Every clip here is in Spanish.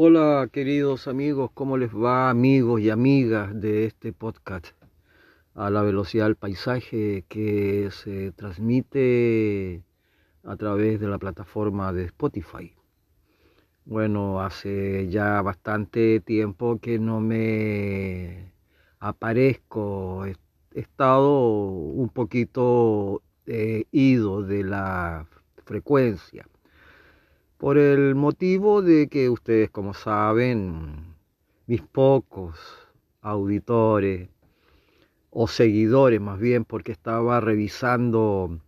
Hola queridos amigos, ¿cómo les va amigos y amigas de este podcast a la velocidad del paisaje que se transmite a través de la plataforma de Spotify? Bueno, hace ya bastante tiempo que no me aparezco, he estado un poquito eh, ido de la frecuencia por el motivo de que ustedes, como saben, mis pocos auditores o seguidores más bien, porque estaba revisando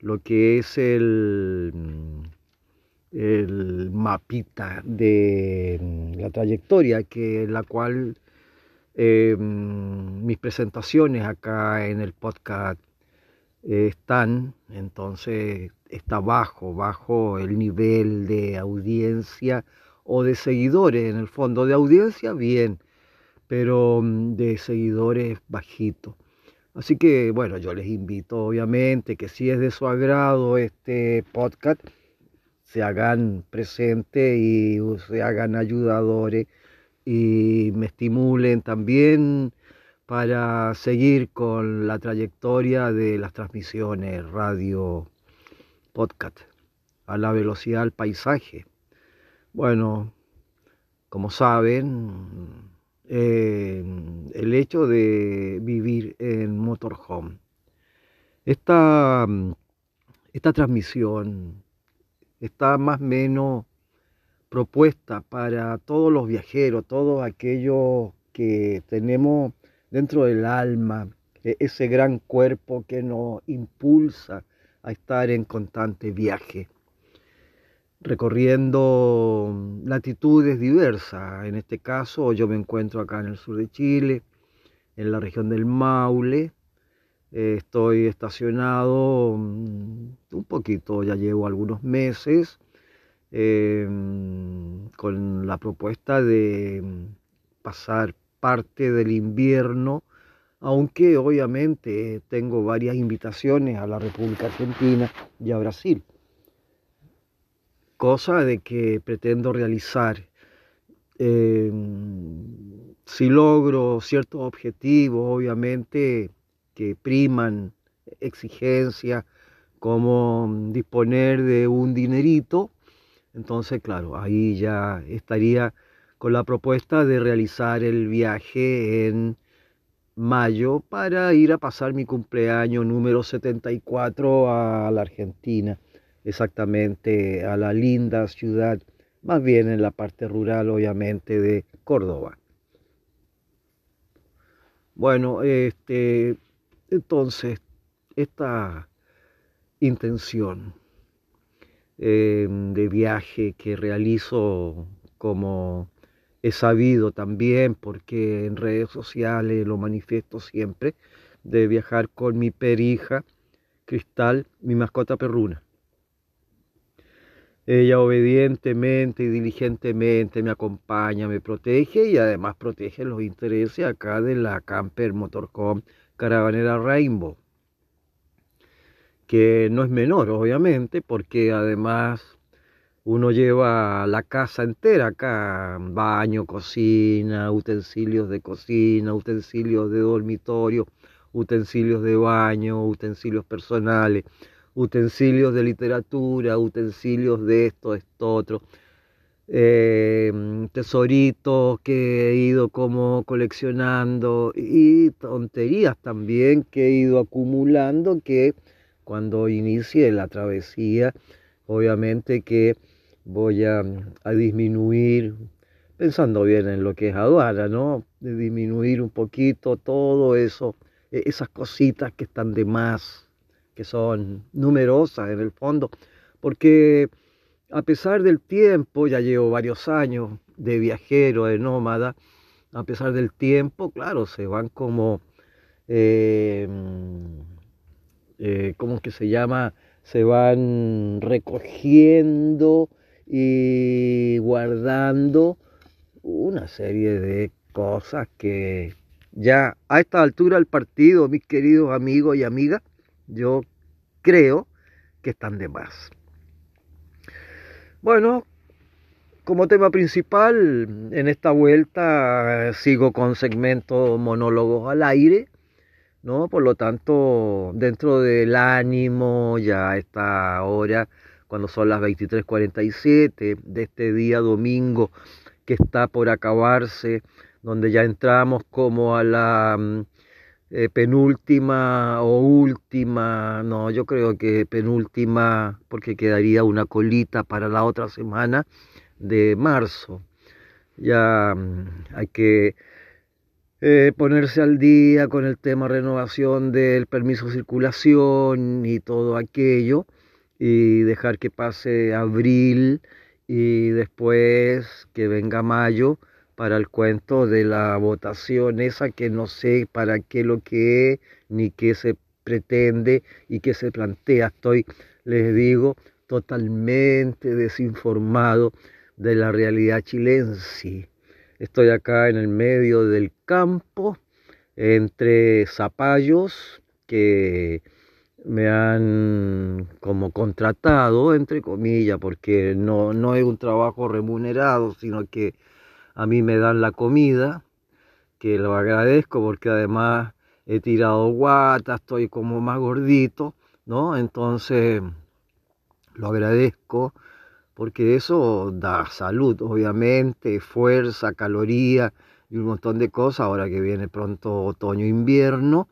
lo que es el, el mapita de la trayectoria, que la cual eh, mis presentaciones acá en el podcast están, entonces está bajo, bajo el nivel de audiencia o de seguidores. En el fondo de audiencia, bien, pero mm, de seguidores bajito. Así que bueno, yo les invito obviamente que si es de su agrado este podcast, se hagan presentes y se hagan ayudadores y me estimulen también para seguir con la trayectoria de las transmisiones radio podcast a la velocidad del paisaje. Bueno, como saben, eh, el hecho de vivir en motorhome. Esta, esta transmisión está más o menos propuesta para todos los viajeros, todos aquellos que tenemos dentro del alma, e-, ese gran cuerpo que nos impulsa a estar en constante viaje, recorriendo latitudes diversas. En este caso yo me encuentro acá en el sur de Chile, en la región del Maule. estoy estacionado mm, un poquito, ya llevo algunos meses, em, con la propuesta de pasar parte del invierno, aunque obviamente tengo varias invitaciones a la República Argentina y a Brasil. Cosa de que pretendo realizar. Eh, si logro ciertos objetivos, obviamente, que priman exigencias como disponer de un dinerito, entonces, claro, ahí ya estaría con la propuesta de realizar el viaje en mayo para ir a pasar mi cumpleaños número 74 a la Argentina, exactamente a la linda ciudad, más bien en la parte rural obviamente de Córdoba. Bueno, este, entonces, esta intención eh, de viaje que realizo como He sabido también, porque en redes sociales lo manifiesto siempre, de viajar con mi perija, Cristal, mi mascota perruna. Ella obedientemente y diligentemente me acompaña, me protege y además protege los intereses acá de la Camper Motorcom Caravanera Rainbow, que no es menor, obviamente, porque además uno lleva la casa entera acá, baño, cocina, utensilios de cocina, utensilios de dormitorio, utensilios de baño, utensilios personales, utensilios de literatura, utensilios de esto, esto, otro. Eh, tesoritos que he ido como coleccionando y tonterías también que he ido acumulando que cuando inicie la travesía, obviamente que voy a, disminuir, pensando bien en lo que es aduana, ¿no? De disminuir un poquito todo eso, e, esas cositas que están de más, que son numerosas en el fondo, porque a pesar del tiempo, ya llevo varios años de viajero, de nómada, a pesar del tiempo, claro, se van como, eh, eh, ¿cómo que se llama? Se van recogiendo y guardando una serie de cosas que ya a esta altura del partido, mis queridos amigos y amigas, yo creo que están de más. Bueno, como tema principal, en esta vuelta sigo con segmentos monólogos al aire, ¿no? Por lo tanto, dentro del ánimo, ya a esta hora, cuando son las 23:47 de este día domingo que está por acabarse, donde ya entramos como a la mm, eh, penúltima o última, no, yo creo que penúltima, porque quedaría una colita para la otra semana de marzo. Ya mm, hay que eh, ponerse al día con el tema renovación del permiso de circulación y todo aquello y dejar que pase abril y después que venga mayo para el cuento de la votación esa que no sé para qué lo que es ni qué se pretende y qué se plantea. Estoy, les digo, totalmente desinformado de la realidad chilense. Estoy acá en el medio del campo, entre zapallos que me han como contratado, entre comillas, porque no, no es un trabajo remunerado, sino que a mí me dan la comida, que lo agradezco porque además he tirado guata, estoy como más gordito, ¿no? Entonces lo agradezco porque eso da salud, obviamente, fuerza, caloría y un montón de cosas, ahora que viene pronto otoño-invierno.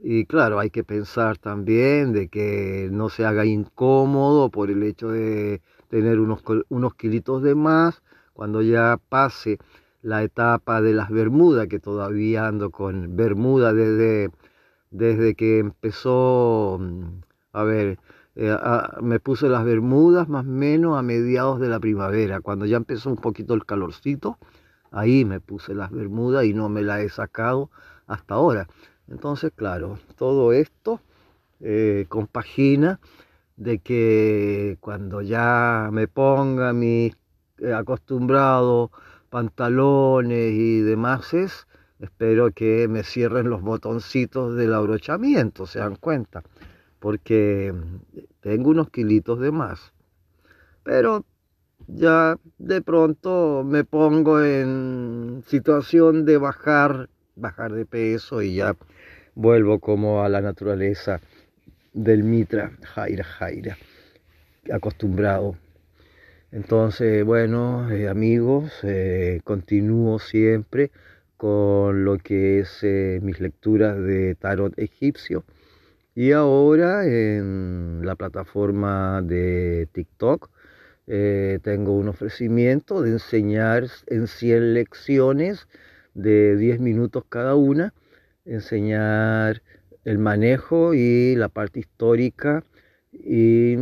Y claro, hay que pensar también de que no se haga incómodo por el hecho de tener unos, unos kilitos de más, cuando ya pase la etapa de las Bermudas, que todavía ando con Bermuda desde, desde que empezó, a ver, eh, me puse las bermudas más o menos a mediados de la primavera, cuando ya empezó un poquito el calorcito, ahí me puse las bermudas y no me las he sacado hasta ahora. Entonces, claro, todo esto eh, compagina de que cuando ya me ponga mis eh, acostumbrados pantalones y demás, espero que me cierren los botoncitos del abrochamiento, se dan cuenta porque tengo unos kilitos de más. Pero ya de pronto me pongo en situación de bajar, bajar de peso y ya vuelvo como a la naturaleza del mitra, jaira, jaira, acostumbrado. Entonces, bueno, eh, amigos, eh, continúo siempre con lo que es eh, mis lecturas de tarot egipcio y ahora en la plataforma de TikTok eh, tengo un ofrecimiento de enseñar en 100 lecciones de 10 minutos cada una, enseñar el manejo y la parte histórica y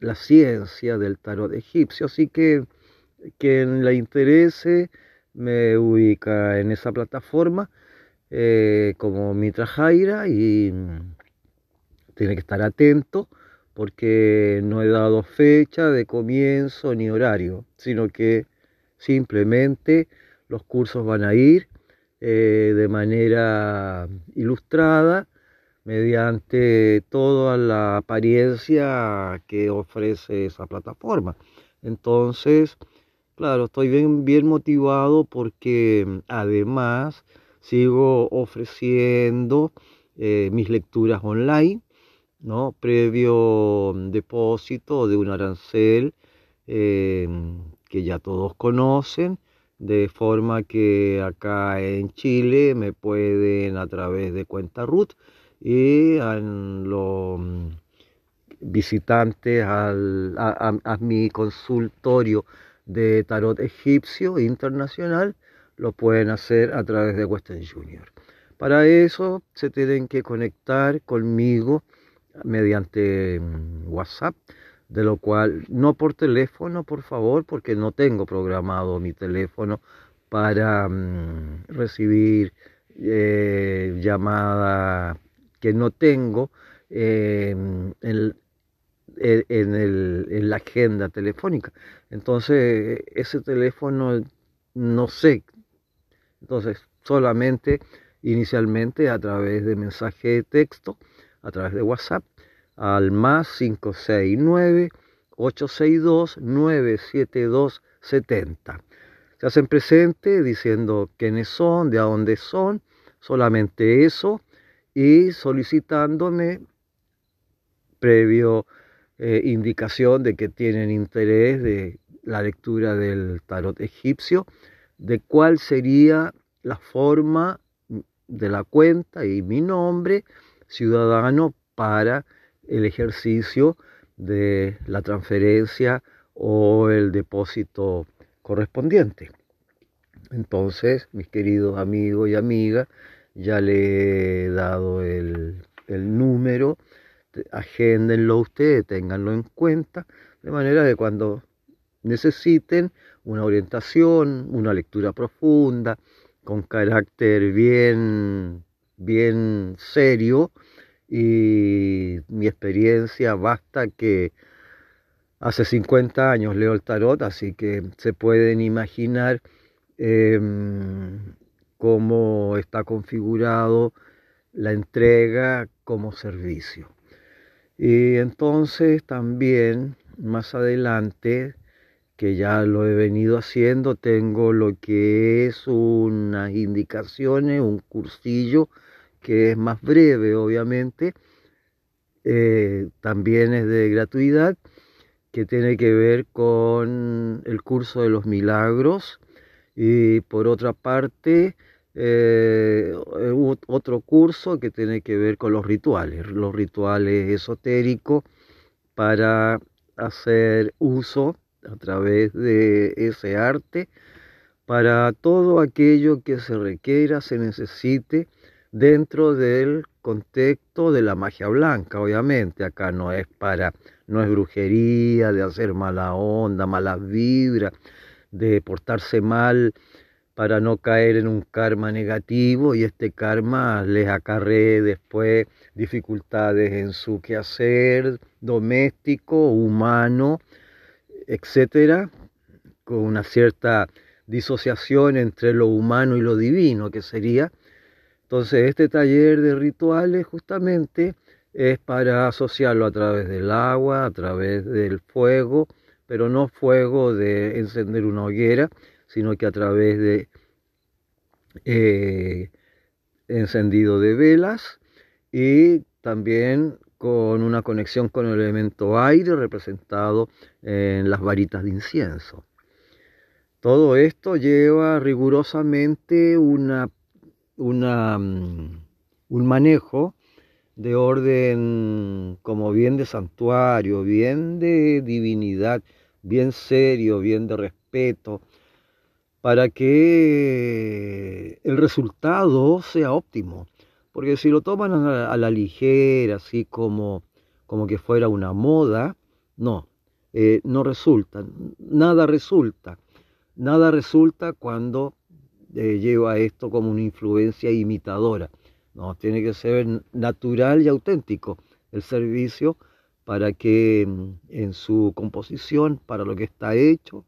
la ciencia del tarot egipcio. Así que quien le interese me ubica en esa plataforma eh, como Mitra Jaira y tiene que estar atento porque no he dado fecha de comienzo ni horario, sino que simplemente los cursos van a ir eh, de manera ilustrada mediante toda la apariencia que ofrece esa plataforma. Entonces, claro, estoy bien, bien motivado porque además sigo ofreciendo eh, mis lecturas online ¿no? previo depósito de un arancel em, que ya todos conocen, de forma que acá en Chile me pueden a través de cuenta RUT y a los visitantes al, a, mi consultorio de tarot egipcio internacional lo pueden hacer a través de Western Junior. Para eso se tienen que conectar conmigo mediante WhatsApp, de lo cual no por teléfono, por favor, porque no tengo programado mi teléfono para mm, recibir eh, llamada que no tengo eh, en, en la agenda telefónica. Entonces, ese teléfono no sé. Entonces, solamente inicialmente a través de mensaje de texto a través de WhatsApp al más 569 862 972 70. Se hacen presente diciendo quiénes son, de a dónde son, solamente eso, y solicitándome previo eh, indicación de que tienen interés de la lectura del tarot egipcio, de cuál sería la forma de la cuenta y mi nombre ciudadano para el ejercicio de la transferencia o el depósito correspondiente. Entonces, mis queridos amigos y amigas, ya le he dado el, el número, agéndenlo ustedes, ténganlo en cuenta, de manera que cuando necesiten una orientación, una lectura profunda, con carácter bien, bien serio, y mi experiencia basta que hace 50 años leo el tarot, así que se pueden imaginar em, cómo está configurado la entrega como servicio. Y entonces también más adelante, que ya lo he venido haciendo, tengo lo que es unas indicaciones, un cursillo que es más breve, obviamente, eh, también es de gratuidad, que tiene que ver con el curso de los milagros. Y por otra parte eh, otro curso que tiene que ver con los rituales, los rituales esotéricos para hacer uso a través de ese arte para todo aquello que se requiera, se necesite dentro del contexto de la magia blanca, obviamente. Acá no es para, no es brujería, de hacer mala onda, malas vibras, de portarse mal para no caer en un karma negativo y este karma les acarree después dificultades en su quehacer doméstico, humano, etcétera, con una cierta disociación entre lo humano y lo divino, que sería entonces, este taller de rituales justamente es para asociarlo a través del agua, a través del fuego, pero no fuego de encender una hoguera, sino que a través de eh, encendido de velas y también con una conexión con el elemento aire representado en las varitas de incienso. Todo esto lleva rigurosamente una mm, un manejo de orden como bien de santuario, bien de divinidad, bien serio, bien de respeto, para que el resultado sea óptimo. Porque si lo toman a la, ligera, así como, como que fuera una moda, no, eh, no resulta, nada resulta. Nada resulta cuando lleva esto como una influencia imitadora. No, tiene que ser natural y auténtico el servicio para que mm, en su composición, para lo que está hecho,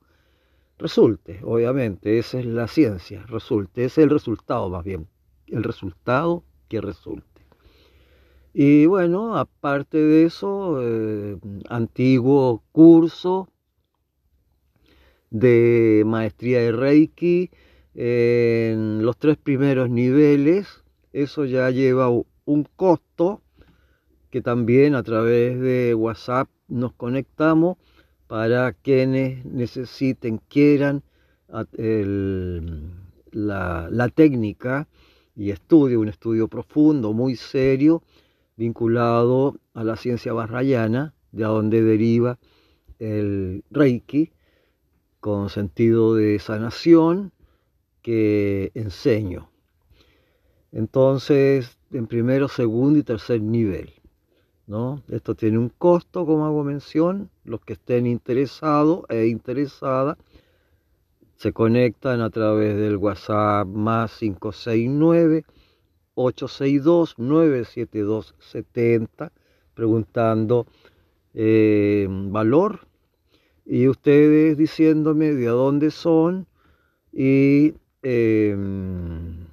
resulte, obviamente, esa es la ciencia, resulte, ese es el resultado más bien, el resultado que resulte. Y bueno, aparte de eso, eh, antiguo curso de maestría de Reiki, en los tres primeros niveles, eso ya lleva un costo que también a través de WhatsApp nos conectamos para quienes necesiten, quieran la, la, técnica y estudio, un estudio profundo, muy serio, vinculado a la ciencia barrayana, de donde deriva el Reiki, con sentido de sanación que enseño. Entonces, en primero, segundo y tercer nivel. ¿no? Esto tiene un costo, como hago mención. Los que estén interesados e interesadas se conectan a través del WhatsApp más 569 862 97270 preguntando eh, valor y ustedes diciéndome de dónde son y Em,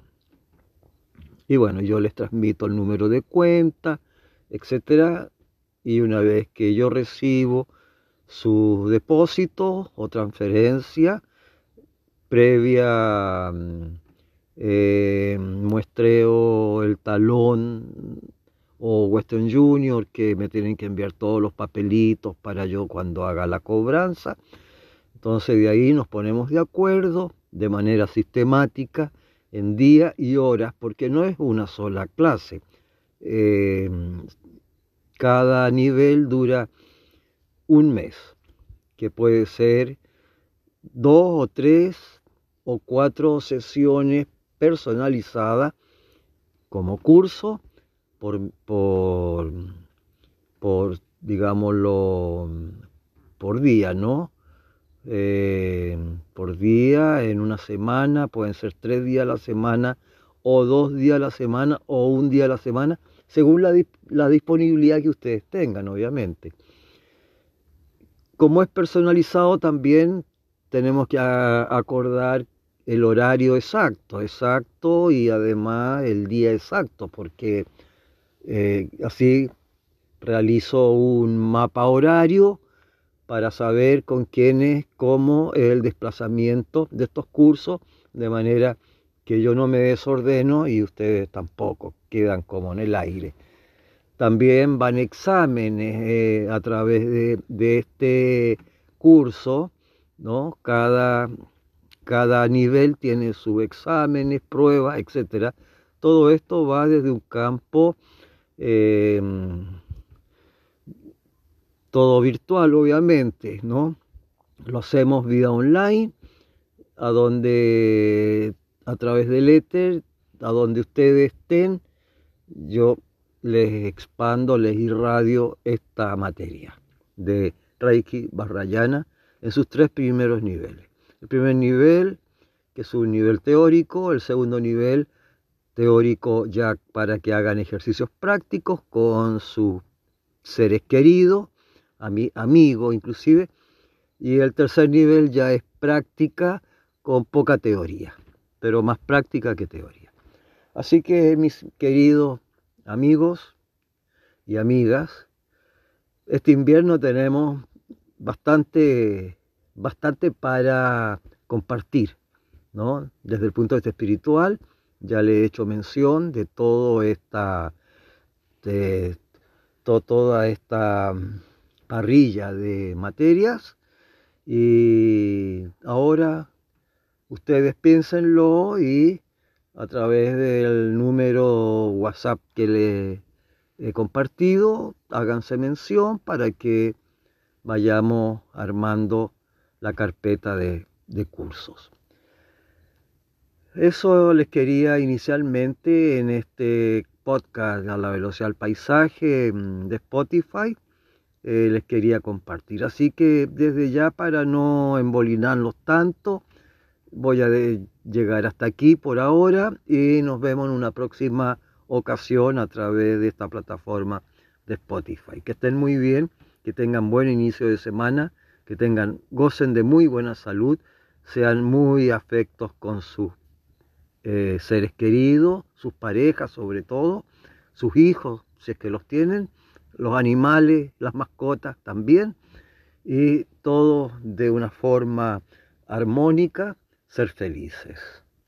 y bueno, yo les transmito el número de cuenta, etcétera. Y una vez que yo recibo su depósito o transferencia previa eh, muestreo el talón o Western Junior que me tienen que enviar todos los papelitos para yo cuando haga la cobranza. Entonces de ahí nos ponemos de acuerdo de manera sistemática en día y horas porque no es una sola clase. Eh, cada nivel dura un mes, que puede ser dos o tres o cuatro sesiones personalizadas como curso por, por, por digámoslo, por día, ¿no? Eh, por día, en una semana, pueden ser tres días a la semana, o dos días a la semana, o un día a la semana, según la, disponibilidad que ustedes tengan, obviamente. Como es personalizado, también tenemos que acordar el horario exacto, exacto y además el día exacto, porque eh, así realizo un mapa horario para saber con quiénes, cómo el desplazamiento de estos cursos, de manera que yo no me desordeno y ustedes tampoco quedan como en el aire. También van exámenes eh, a través de, este curso, ¿no? Cada, cada nivel tiene sus exámenes, pruebas, etc. Todo esto va desde un campo Em, todo virtual, obviamente, ¿no? Lo hacemos vía online, a donde a través del éter, a donde ustedes estén, yo les expando, les irradio esta materia de Reiki Barrayana en sus tres primeros niveles. El primer nivel, que es un nivel teórico, el segundo nivel, teórico ya para que hagan ejercicios prácticos con sus seres queridos, amigos inclusive, y el tercer nivel ya es práctica con poca teoría, pero más práctica que teoría. Así que mis queridos amigos y amigas, este invierno tenemos bastante, bastante para compartir, ¿no? Desde el punto de vista espiritual, ya le he hecho mención de todo esta, de toda esta parrilla de materias y ahora ustedes piénsenlo y a través del número WhatsApp que le he compartido, háganse mención para que vayamos armando la carpeta de, de cursos. Eso les quería inicialmente en este podcast a la velocidad del paisaje de Spotify. Eh, les quería compartir. Así que desde ya para no embolinarlos tanto, voy a llegar hasta aquí por ahora y nos vemos en una próxima ocasión a través de esta plataforma de Spotify. Que estén muy bien, que tengan buen inicio de semana, que tengan, gocen de muy buena salud, sean muy afectos con sus eh, seres queridos, sus parejas sobre todo, sus hijos, si es que los tienen, los animales, las mascotas también, y todo de una forma armónica, ser felices.